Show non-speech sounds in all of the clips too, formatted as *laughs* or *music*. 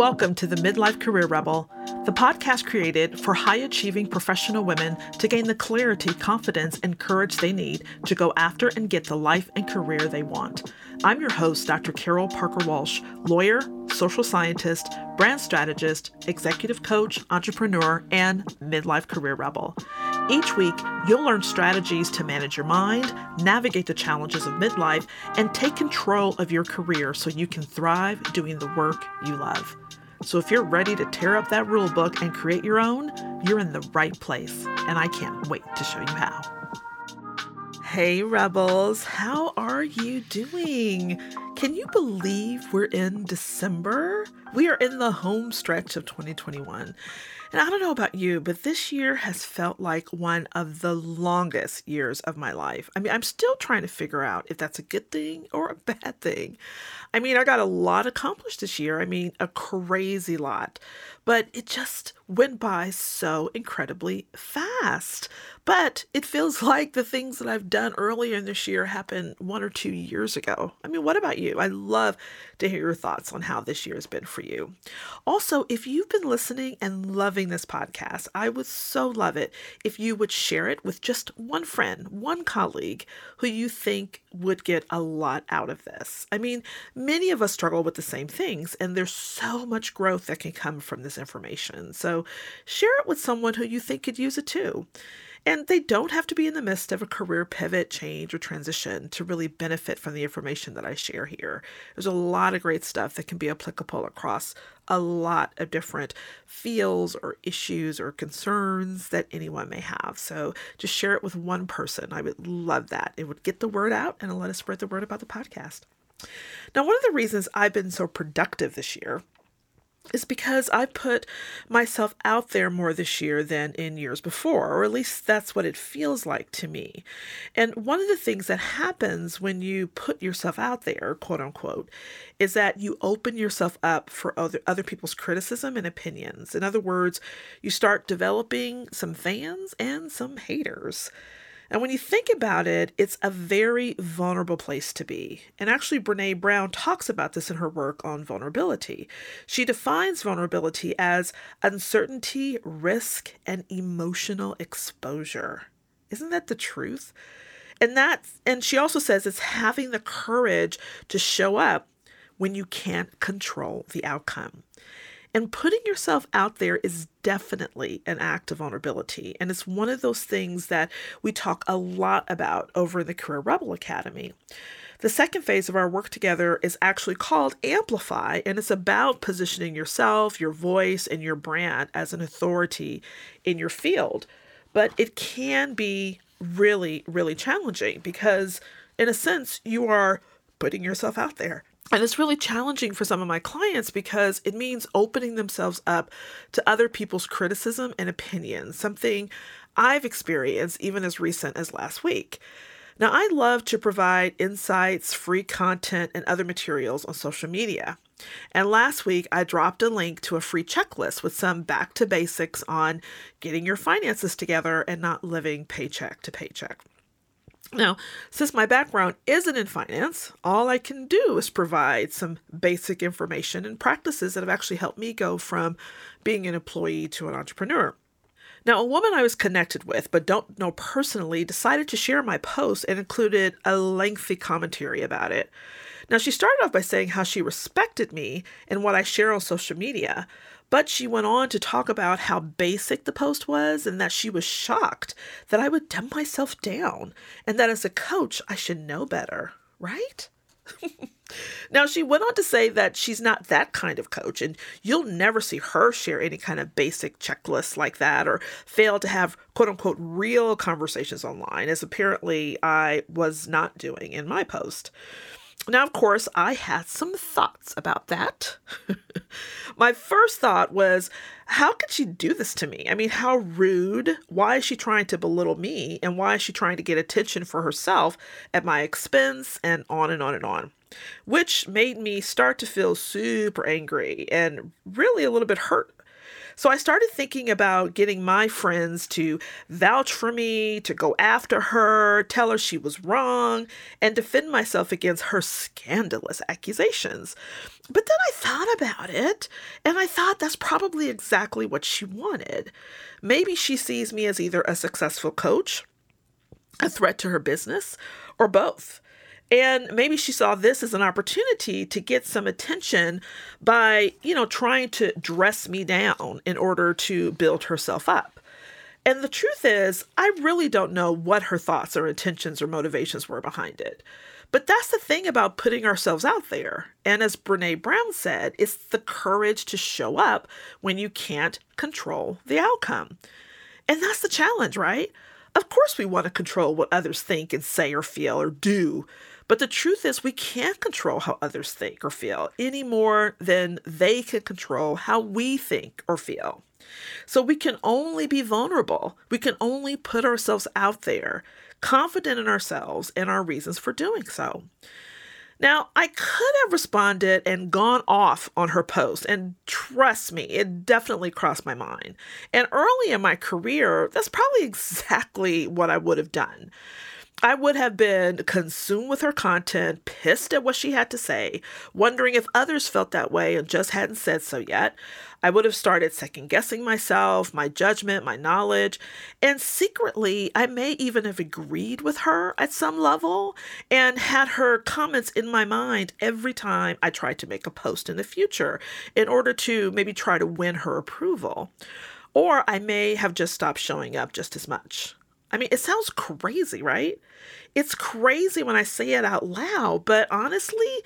Welcome to the Midlife Career Rebel, the podcast created for high achieving professional women to gain the clarity, confidence, and courage they need to go after and get the life and career they want. I'm your host, Dr. Carol Parker Walsh, lawyer, social scientist, brand strategist, executive coach, entrepreneur, and midlife career rebel. Each week, you'll learn strategies to manage your mind, navigate the challenges of midlife, and take control of your career so you can thrive doing the work you love. So if you're ready to tear up that rule book and create your own, you're in the right place, and I can't wait to show you how. Hey, Rebels, how are you doing? Can you believe we're in December? We are in the home stretch of 2021. And I don't know about you, but this year has felt like one of the longest years of my life. I mean, I'm still trying to figure out if that's a good thing or a bad thing. I mean, I got a lot accomplished this year. I mean, a crazy lot. But it just went by so incredibly fast. But it feels *laughs* like the things that I've done earlier in this year happened one or two years ago. I mean, what about you? I love to hear your thoughts on how this year has been for you. Also, if you've been listening and loving this podcast, I would so love it if you would share it with just one friend, one colleague who you think would get a lot out of this. I mean, many of us struggle with the same things, and there's so much growth that can come from this information. So share it with someone who you think could use it too. And they don't have to be in the midst of a career pivot, change, or transition to really benefit from the information that I share here. There's a lot of great stuff that can be applicable across a lot of different fields or issues or concerns that anyone may have. So just share it with one person. I would love that. It would get the word out and let us spread the word about the podcast. Now, one of the reasons I've been so productive this year is because I put myself out there more this year than in years before, or at least that's what it feels like to me. And one of the things that happens when you put yourself out there, quote unquote, is that you open yourself up for other other people's criticism and opinions. In other words, you start developing some fans and some haters. And when you think about it, it's a very vulnerable place to be. And actually, Brene Brown talks about this in her work on vulnerability. She defines vulnerability as uncertainty, risk, and emotional exposure. Isn't that the truth? And that's and she also says it's having the courage to show up when you can't control the outcome. And putting yourself out there is definitely an act of vulnerability. And it's one of those things that we talk a lot about over in the Career Rebel Academy. The second phase of our work together is actually called Amplify, and it's about positioning yourself, your voice, and your brand as an authority in your field. But it can be really, really challenging because, in a sense, you are putting yourself out there. And it's really challenging for some of my clients because it means opening themselves up to other people's criticism and opinions, something I've experienced even as recent as last week. Now, I love to provide insights, free content, and other materials on social media. And last week, I dropped a link to a free checklist with some back to basics on getting your finances together and not living paycheck to paycheck. Now, since my background isn't in finance, all I can do is provide some basic information and practices that have actually helped me go from being an employee to an entrepreneur. Now, a woman I was connected with but don't know personally decided to share my post and included a lengthy commentary about it. Now, she started off by saying how she respected me and what I share on social media, but she went on to talk about how basic the post was and that she was shocked that I would dumb myself down and that as a coach, I should know better, right? *laughs* now, she went on to say that she's not that kind of coach, and you'll never see her share any kind of basic checklist like that or fail to have quote unquote real conversations online, as apparently I was not doing in my post. Now, of course, I had some thoughts about that. *laughs* My first thought was, how could she do this to me? I mean, how rude. Why is she trying to belittle me? And why is she trying to get attention for herself at my expense? And on and on and on. Which made me start to feel super angry and really a little bit hurt So I started thinking about getting my friends to vouch for me, to go after her, tell her she was wrong, and defend myself against her scandalous accusations. But then I thought about it, and I thought that's probably exactly what she wanted. Maybe she sees me as either a successful coach, a threat to her business, or both. And maybe she saw this as an opportunity to get some attention by, you know, trying to dress me down in order to build herself up. And the truth is, I really don't know what her thoughts or intentions or motivations were behind it. But that's the thing about putting ourselves out there. And as Brene Brown said, it's the courage to show up when you can't control the outcome. And that's the challenge, right? Of course, we want to control what others think and say or feel or do. But the truth is, we can't control how others think or feel any more than they can control how we think or feel. So we can only be vulnerable. We can only put ourselves out there, confident in ourselves and our reasons for doing so. Now, I could have responded and gone off on her post, and trust me, it definitely crossed my mind. And early in my career, that's probably *laughs* exactly what I would have done. I would have been consumed with her content, pissed at what she had to say, wondering if others felt that way and just hadn't said so yet. I would have started second guessing myself, my judgment, my knowledge, and secretly, I may even have agreed with her at some level and had her comments in my mind every time I tried to make a post in the future in order to maybe try to win her approval. Or I may have just stopped showing up just as much. I mean, it sounds crazy, right? It's crazy when I say it out loud, but honestly,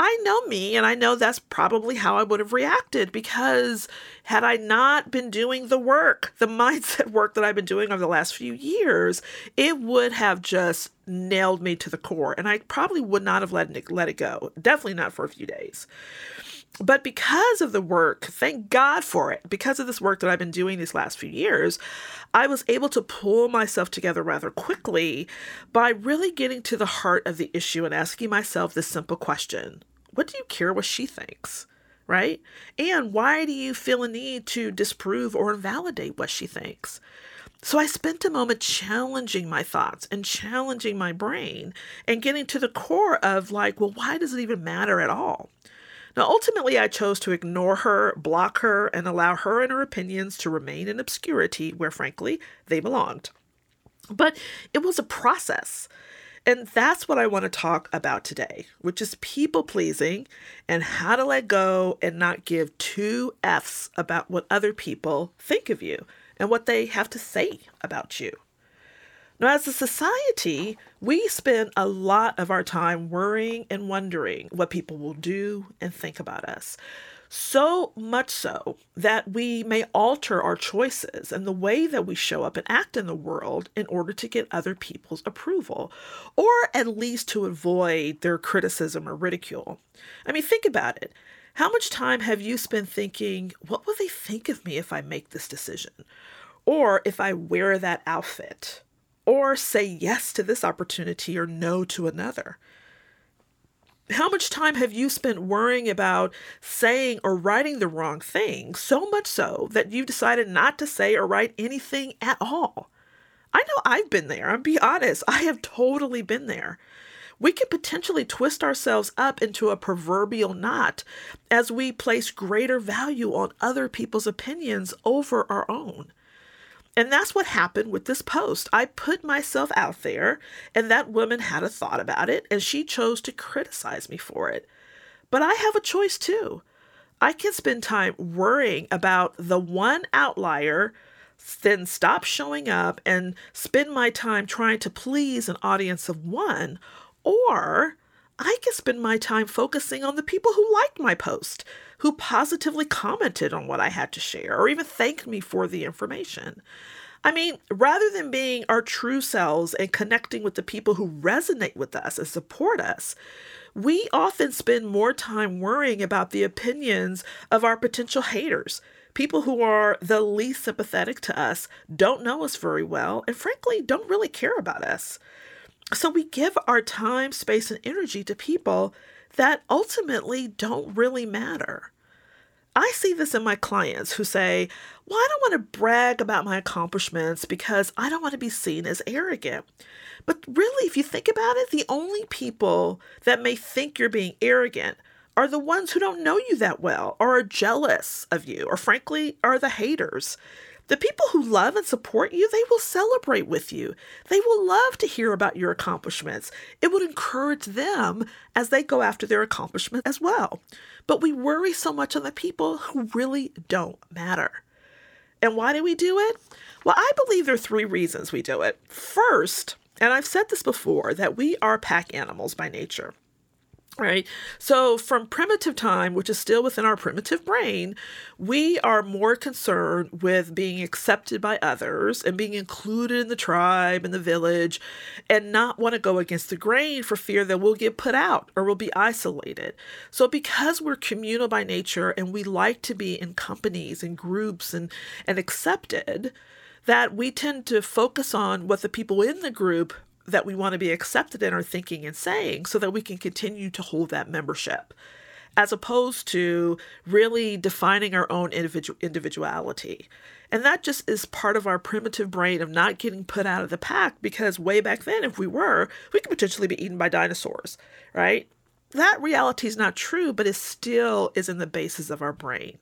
I know me and I know that's probably how I would have reacted because had I not been doing the work, the *laughs* mindset work that I've been doing over the last few years, it would have just nailed me to the core and I probably would not have let it, let it go. Definitely not for a few days. But because of the work, thank God for it, because of this work that I've been doing these last few years, I was able to pull myself together rather quickly by really getting to the heart of the issue and asking myself this simple question What do you care what she thinks? Right? And why do you feel a need to disprove or invalidate what she thinks? So I spent a moment challenging my thoughts and challenging my brain and getting to the core of like, well, why does it even matter at all? Now, ultimately, I chose to ignore her, block her, and allow her and her opinions to remain in obscurity where, frankly, they belonged. But it was a process. And that's what I want to talk about today, which is people pleasing and how to let go and not give two F's about what other people think of you and what they have to say about you. Now, as a society, we spend a lot of our time worrying and wondering what people will do and think about us. So much so that we may alter our choices and the way that we show up and act in the world in order to get other people's approval, or at least to avoid their criticism or ridicule. I mean, think about it. How much time have you spent thinking, what will they think of me if I make this decision? Or if I wear that outfit? Or say yes to this opportunity or no to another? How much time have you spent worrying about saying or writing the wrong thing, so much so that you've decided not to say or write anything at all? I know I've been there. I'll be honest. I have totally been there. We can potentially twist ourselves up into a proverbial knot as we place greater value on other people's opinions over our own. And that's what happened with this post. I put myself out there, and that woman had a thought about it, and she chose to criticize me for it. But I have a choice too. I can spend time worrying about the one outlier, then stop showing up and spend my time trying to please an audience of one, or I can spend my time focusing on the people who liked my post, who positively commented on what I had to share, or even thanked me for the information. I mean, rather than being our true selves and connecting with the people who resonate with us and support us, we often spend more time worrying about the opinions of our potential haters, people who are the least sympathetic to us, don't know us very well, and frankly, don't really care about us. So we give our time, space, and energy to people that ultimately don't really matter. I see this in my clients who say, Well, I don't want to brag about my accomplishments because I don't want to be seen as arrogant. But really, if you think about it, the only people that may think you're being arrogant are the ones who don't know you that well or are jealous of you or, frankly, are the haters. The people who love and support you, they will celebrate with you. They will love to hear about your accomplishments. It would encourage them as they go after their accomplishments as well. But we worry so much on the people who really don't matter. And why do we do it? Well, I believe there are three reasons we do it. First, and I've said this before, that we are pack animals by nature right? So, from primitive time, which is still within our primitive brain, we are more concerned with being accepted by others and being included in the tribe and the village and not want to go against the grain for fear that we'll get put out or we'll be isolated. So, because we're communal by nature and we like to be in companies and groups and, and accepted, that we tend to focus on what the people in the group that we want to be accepted in our thinking and saying so that we can continue to hold that membership as opposed to really defining our own individual individuality. And that just is part of our primitive brain of not getting put out of the pack because way back then, if we were, we could potentially be eaten by dinosaurs, right? That reality is not true, but it still is in the basis of our brain.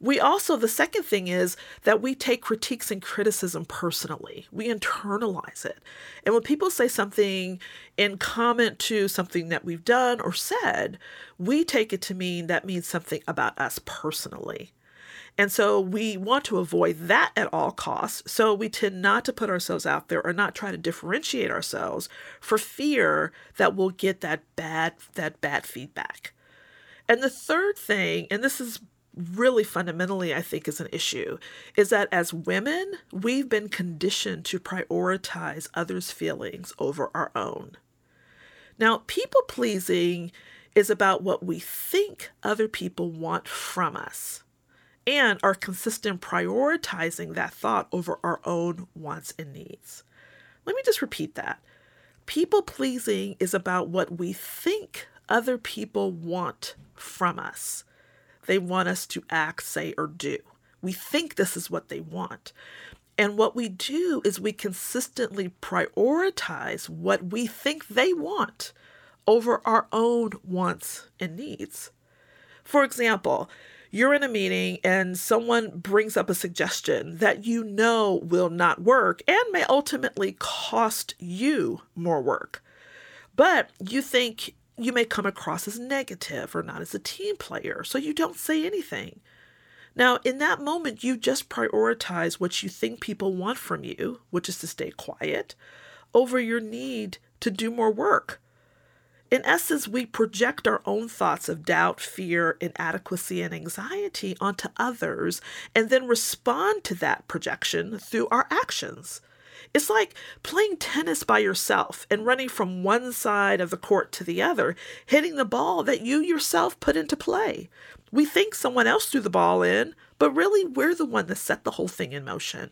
We also, the second thing is that we take critiques and criticism personally. We internalize it. And when people say something in comment to something that we've done or said, we take it to mean that means something about us personally. And so we want to avoid that at all costs. So we tend not to put ourselves out there or not try to differentiate ourselves for fear that we'll get that bad that bad feedback. And the third thing, and this is really fundamentally, I think, is an issue is that as women, we've been conditioned to prioritize others' feelings over our own. Now, people pleasing is about what we think other people want from us and our consistent prioritizing that thought over our own wants and needs. Let me just repeat that. People pleasing is about what we think other people want from us they want us to act, say, or do. We think this is what they want. And what we do is we consistently prioritize what we think they want over our own wants and needs. For example, you're in a meeting and someone brings up a suggestion that you know will not work and may ultimately cost you more work. But you think you may come across as negative or not as a team player, so you don't say anything. Now, in that moment, you just prioritize what you think people want from you, which is to stay quiet, over your need to do more work. In essence, we project our own thoughts of doubt, fear, inadequacy, and anxiety onto others and then respond to that projection through our actions. It's like playing tennis by yourself and running from one side of the court to the other, hitting the ball that you yourself put into play. We think someone else threw the ball in, but really we're the one that set the whole thing in motion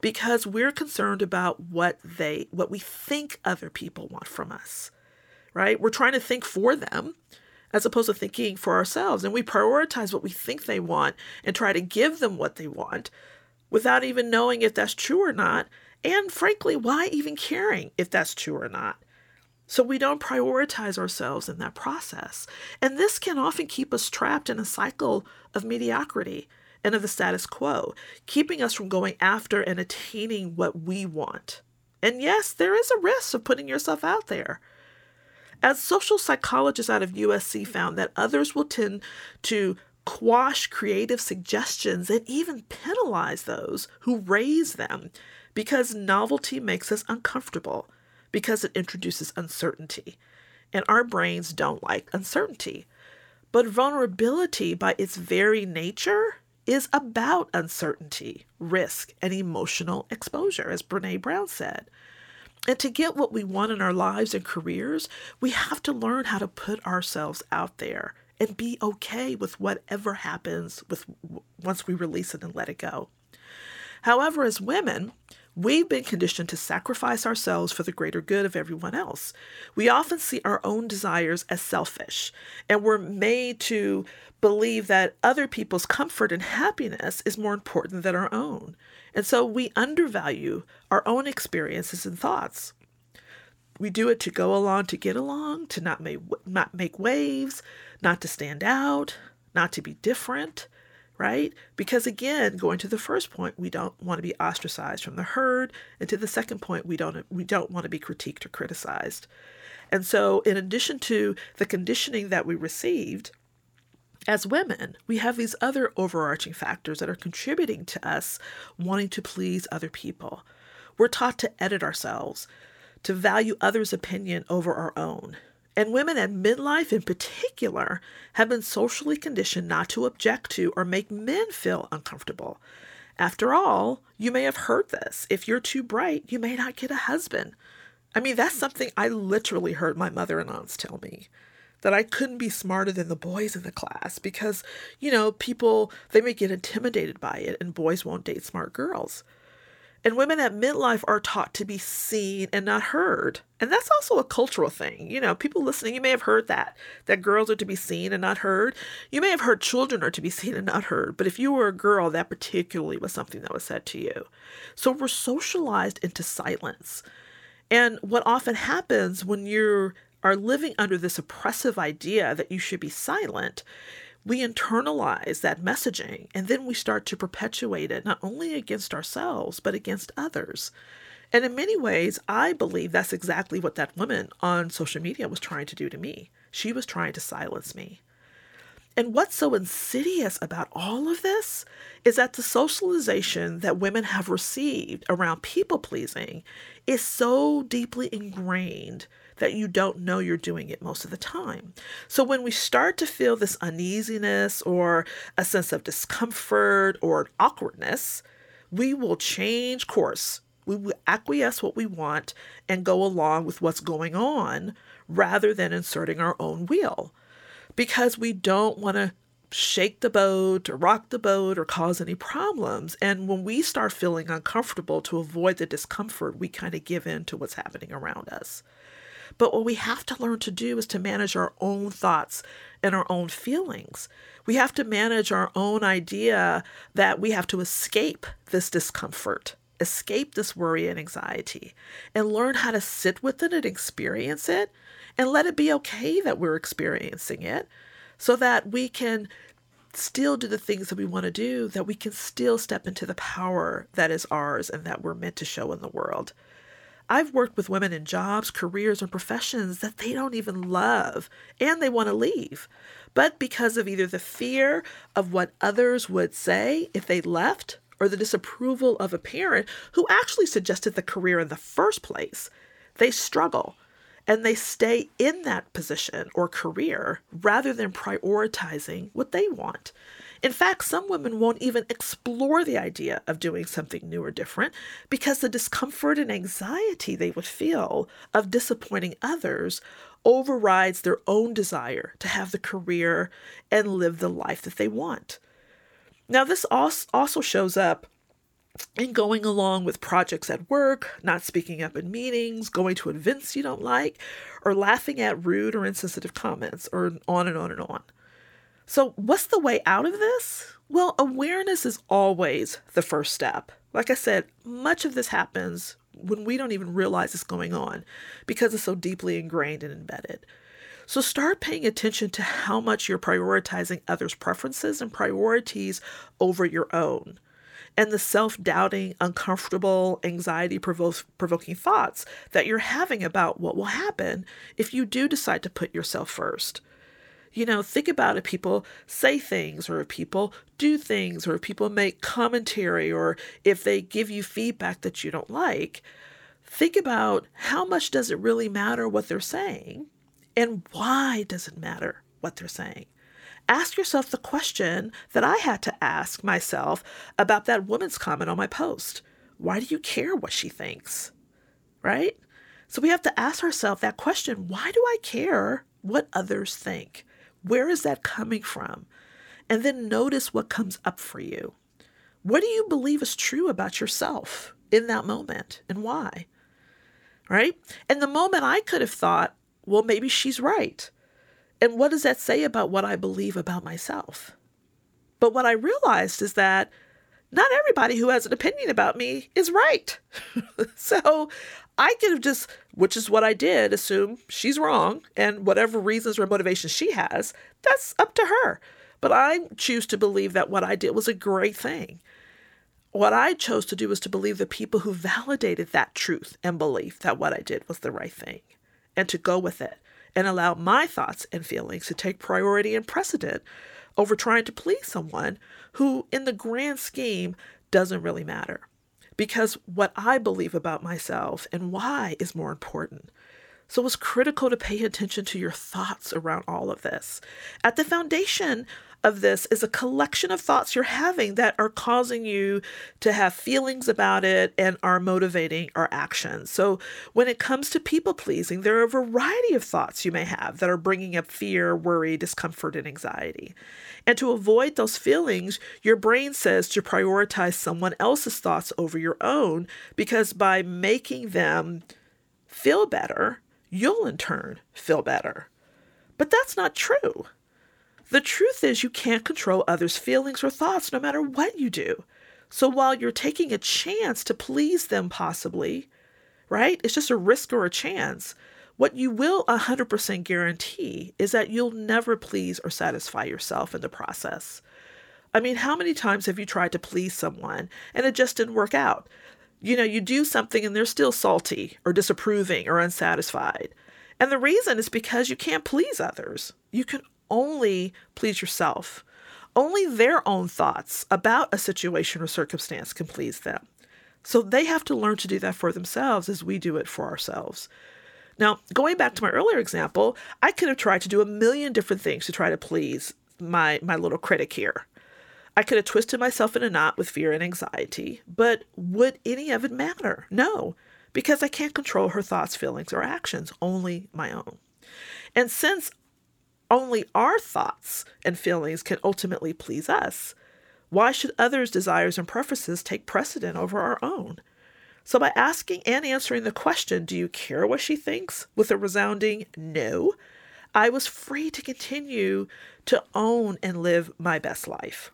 because we're concerned about what they what we think other people want from us. Right? We're trying to think for them as opposed to thinking for ourselves and we prioritize what we think they want and try to give them what they want without even knowing if that's true or not and frankly, why even caring if that's true or not? So we don't prioritize ourselves in that process. And this can often keep us trapped in a cycle of mediocrity and of the status quo, keeping us from going after and attaining what we want. And yes, there is a risk of putting yourself out there. As social psychologists out of USC found that others will tend to quash creative suggestions and even penalize those who raise them because novelty makes us uncomfortable, because it introduces uncertainty. And our brains don't like uncertainty. But vulnerability, by its very nature, is about uncertainty, risk, and emotional exposure, as Brene Brown said. And to get what we want in our lives and careers, we have to learn how to put ourselves out there and be okay with whatever happens with once we release it and let it go. However, as women, We've been conditioned to sacrifice ourselves for the greater good of everyone else. We often see our own desires as selfish, and we're made to believe that other people's comfort and happiness is more important than our own. And so we undervalue our own experiences and thoughts. We do it to go along to get along, to not make, not make waves, not to stand out, not to be different right? Because again, going to the first point, we don't want to be ostracized from the herd, and to the second point, we don't we don't want to be critiqued or criticized. And so, in addition to the conditioning that we received, as women, we have these other overarching factors that are contributing to us wanting to please other people. We're taught to edit ourselves, to value others' opinion over our own, and women at midlife in particular have been socially conditioned not to object to or make men feel uncomfortable. After all, you may have heard this if you're too bright, you may not get a husband. I mean, that's something I literally heard my mother and aunts tell me that I couldn't be smarter than the boys in the class because, you know, people, they may get intimidated by it and boys won't date smart girls. And women at midlife are taught to be seen and not heard. And that's also a cultural thing. You know, people listening, you may have heard that, that girls are to be seen and not heard. You may have heard children are to be seen and not heard. But if you were a girl, that particularly was something that was said to you. So we're socialized into silence. And what often happens when you are living under this oppressive idea that you should be silent we internalize that messaging and then we start to perpetuate it not only against ourselves but against others. And in many ways, I believe that's exactly what that woman on social media was trying to do to me. She was trying to silence me. And what's so insidious about all of this is that the socialization that women have received around people pleasing is so deeply ingrained that you don't know you're doing it most of the time. So when we start to feel this uneasiness or a sense of discomfort or awkwardness, we will change course. We will acquiesce what we want and go along with what's going on rather than inserting our own wheel because we don't want to shake the boat or rock the boat or cause any problems. And when we start feeling uncomfortable to avoid the discomfort, we kind of give in to what's happening around us. But what we have to learn to do is to manage our own thoughts and our own feelings. We have to manage our own idea that we have to escape this discomfort, escape this worry and anxiety, and learn how to sit with it and experience it and let it be okay that we're experiencing it so that we can still do the things that we want to do, that we can still step into the power that is ours and that we're meant to show in the world. I've worked with women in jobs, careers, or professions that they don't even love and they want to leave. But because of either the fear of what others would say if they left or the disapproval of a parent who actually suggested the career in the first place, they struggle and they stay in that position or career rather than prioritizing what they want. In fact, some women won't even explore the idea of doing something new or different because the discomfort and anxiety they would feel of disappointing others overrides their own desire to have the career and live the life that they want. Now, this also shows up in going along with projects at work, not speaking up in meetings, going to events you don't like, or laughing at rude or insensitive comments, or on and on and on. So, what's the way out of this? Well, awareness is always the first step. Like I said, much of this happens when we don't even realize it's going on because it's so deeply ingrained and embedded. So start paying attention to how much you're prioritizing others' preferences and priorities over your own. And the self doubting, uncomfortable, anxiety provoking thoughts that you're having about what will happen if you do decide to put yourself first. You know, think about it. People say things, or if people do things, or if people make commentary, or if they give you feedback that you don't like. Think about how much does it really matter what they're saying, and why does it matter what they're saying? Ask yourself the question that I had to ask myself about that woman's comment on my post. Why do you care what she thinks? Right? So we have to ask ourselves that question why do I care what others think? Where is that coming from? And then notice what comes up for you. What do you believe is true about yourself? in that moment and why? Right? And the moment I could have thought, well, maybe she's right. And what does that say about what I believe about myself? But what I realized is that not everybody who has an opinion about me is right. *laughs* so I could have just, which is what I did, assume she's wrong and whatever reasons or motivations she has, that's up to her. But I choose to believe that what I did was a great thing. What I chose to do was to believe the people who validated that truth and belief that what I did was the right thing and to go with it and allow my thoughts and feelings to take priority and precedent over trying to please someone who, in the grand scheme, doesn't really matter. Because what I believe about myself and why is more important. So it's critical to pay attention to your thoughts around all of this. At the foundation of this is a collection of thoughts you're having that are causing you to have feelings about it and are motivating our actions. So, when it comes to people pleasing, there are a variety of thoughts you may have that are bringing up fear, worry, discomfort, and anxiety. And to avoid those feelings, your brain says to prioritize someone else's thoughts over your own because by making them feel better, you'll in turn feel better. But that's not true. The truth is, you can't control others' feelings or thoughts no matter what you do. So while you're taking a chance to please them, possibly, right? It's just a risk or a chance. What you will 100% guarantee is that you'll never please or satisfy yourself in the process. I mean, how many times have you tried to please someone and it just didn't work out? You know, you do something and they're still salty or disapproving or unsatisfied. And the reason is because you can't please others. You can only please yourself. Only their own thoughts about a situation or circumstance can please them. So they have to learn to do that for themselves as we do it for ourselves. Now, going back to my earlier example, I could have tried to do a million different things to try to please my, my little critic here. I could have twisted myself in a knot with fear and anxiety, but would any of it matter? No, because I can't control her thoughts, feelings, or actions, only my own. And since only our thoughts and feelings can ultimately please us. Why should others' desires and preferences take precedent over our own? So, by asking and answering the question, Do you care what she thinks? with a resounding no, I was free to continue to own and live my best life.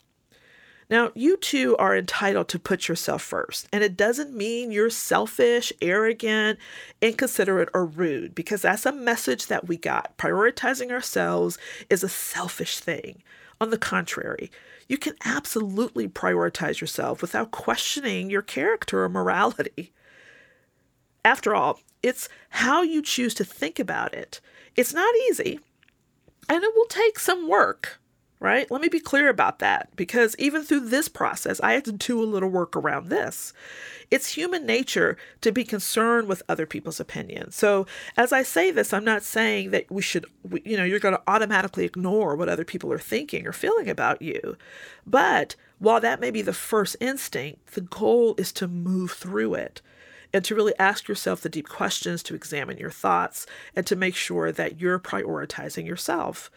Now, you too are entitled to put yourself first. And it doesn't mean you're selfish, arrogant, inconsiderate, or rude, because that's a message that we got. Prioritizing ourselves is a selfish thing. On the contrary, you can absolutely prioritize yourself without questioning your character or morality. After all, it's how you choose to think about it. It's not easy, and it will take some work right? Let me be clear about that because even through this process, I had to do a little work around this. It's human nature to be concerned with other people's opinions. So, as I say this, I'm not saying that we should, you know, you're going to automatically ignore what other people are thinking or feeling about you. But while that may be the first instinct, the goal is to move through it and to really ask yourself the deep questions, to examine your thoughts, and to make sure that you're prioritizing yourself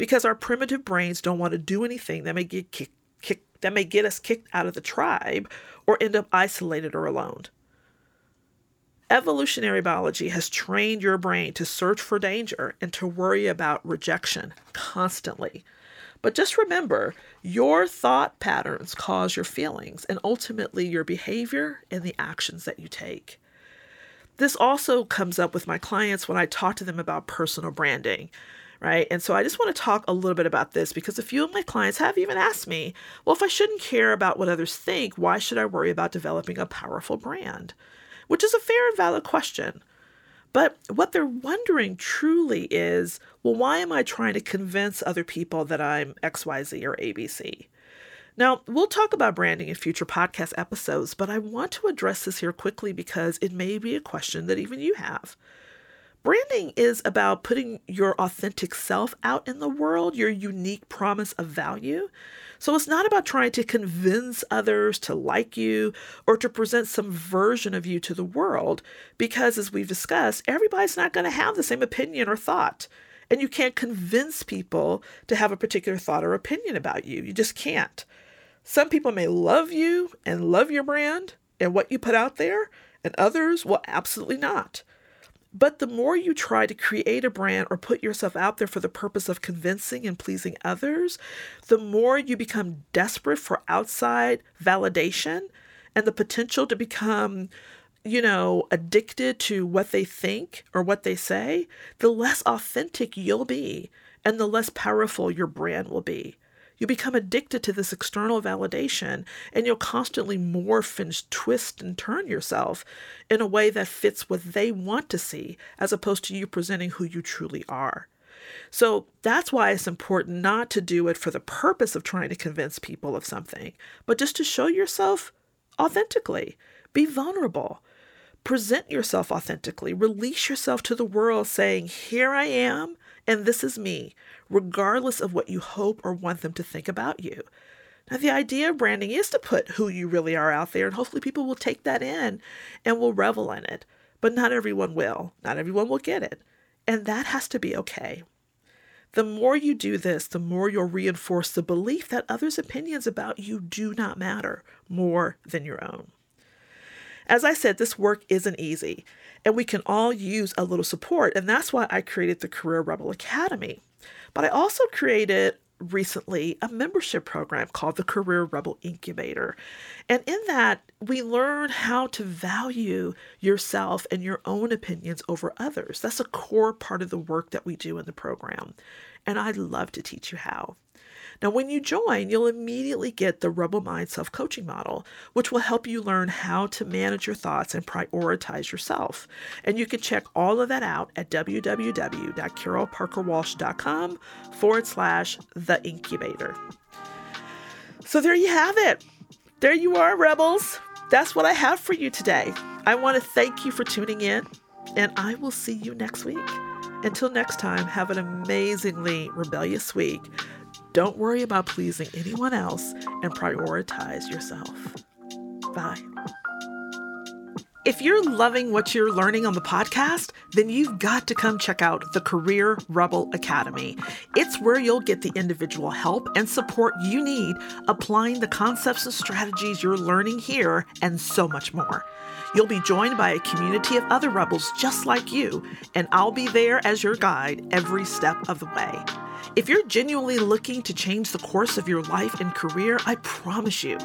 because our primitive brains don't want to do anything that may get kicked, kick, that may get us kicked out of the tribe or end up isolated or alone. Evolutionary biology has trained your brain to search for danger and to worry about rejection constantly. But just remember, your thought patterns cause your feelings and ultimately your behavior and the actions that you take. This also comes up with my clients when I talk to them about personal branding right? And so I just want to talk a little bit about this because a few of my clients have even asked me, well, if I shouldn't care about what others think, why should I worry about developing a powerful brand? Which is a fair and valid question. But what they're wondering truly is, well, why am I trying to convince other people that I'm XYZ or ABC? Now, we'll talk about branding in future podcast episodes, but I want to address this here quickly because it may be a question that even you have. Branding is about putting your authentic self out in the world, your unique promise of value. So it's not about trying to convince others to like you or to present some version of you to the world, because as we've discussed, everybody's not going to have the same opinion or thought. And you can't convince people to have a particular thought or opinion about you. You just can't. Some people may love you and love your brand, and what you put out there, and others will absolutely not. But the more you try to create a brand or put yourself out there for the purpose of convincing and pleasing others, the more you become desperate for outside validation and the potential to become, you know, addicted to what they think or what they say, the less authentic you'll be and the less powerful your brand will be. You become addicted to this external validation and you'll constantly morph and twist and turn yourself in a way that fits what they want to see as opposed to you presenting who you truly are. So that's why it's important not to do it for the purpose of trying to convince people of something, but just to show yourself authentically. Be vulnerable. Present yourself authentically. Release yourself to the world saying, Here I am, and this is me regardless of what you hope or want them to think about you. Now, the idea of branding is to put who you really are out there, and hopefully people will take that in and will revel in it. But not everyone will. Not everyone will get it. And that has to be okay. The more you do this, the more you'll reinforce the belief that others' opinions about you do not matter more than your own. As I said, this work isn't easy, and we can all use a little support, and that's why I created the Career Rebel Academy. But I also created recently a membership program called the Career Rebel Incubator. And in that, we learn how to value yourself and your own opinions over others. That's a core part of the work that we do in the program. And I'd love to teach you how. Now, when you join, you'll immediately get the Rebel Mind self coaching model, which will help you learn how to manage your thoughts and prioritize yourself. And you can check all of that out at www.carolparkerwalsh.com forward slash the incubator. So there you have it. There you are, Rebels. That's what I have for you today. I want to thank you for tuning in, and I will see you next week. Until next time, have an amazingly rebellious week don't worry about pleasing anyone else and prioritize yourself. Bye. If you're loving what you're learning on the podcast, then you've got to come check out the Career Rebel Academy. It's where you'll get the individual help and support you need applying the concepts and strategies you're learning here and so much more. You'll be joined by a community of other rebels just like you, and I'll be there as your guide every step of the way. If you're genuinely looking to change the course of your life and career, I promise you,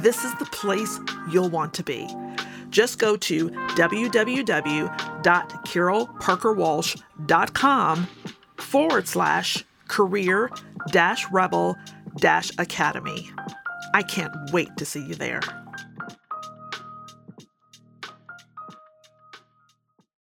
this is the place you'll want to be. Just go to www.carolparkerwalsh.com forward slash career dash rebel dash academy. I can't wait to see you there.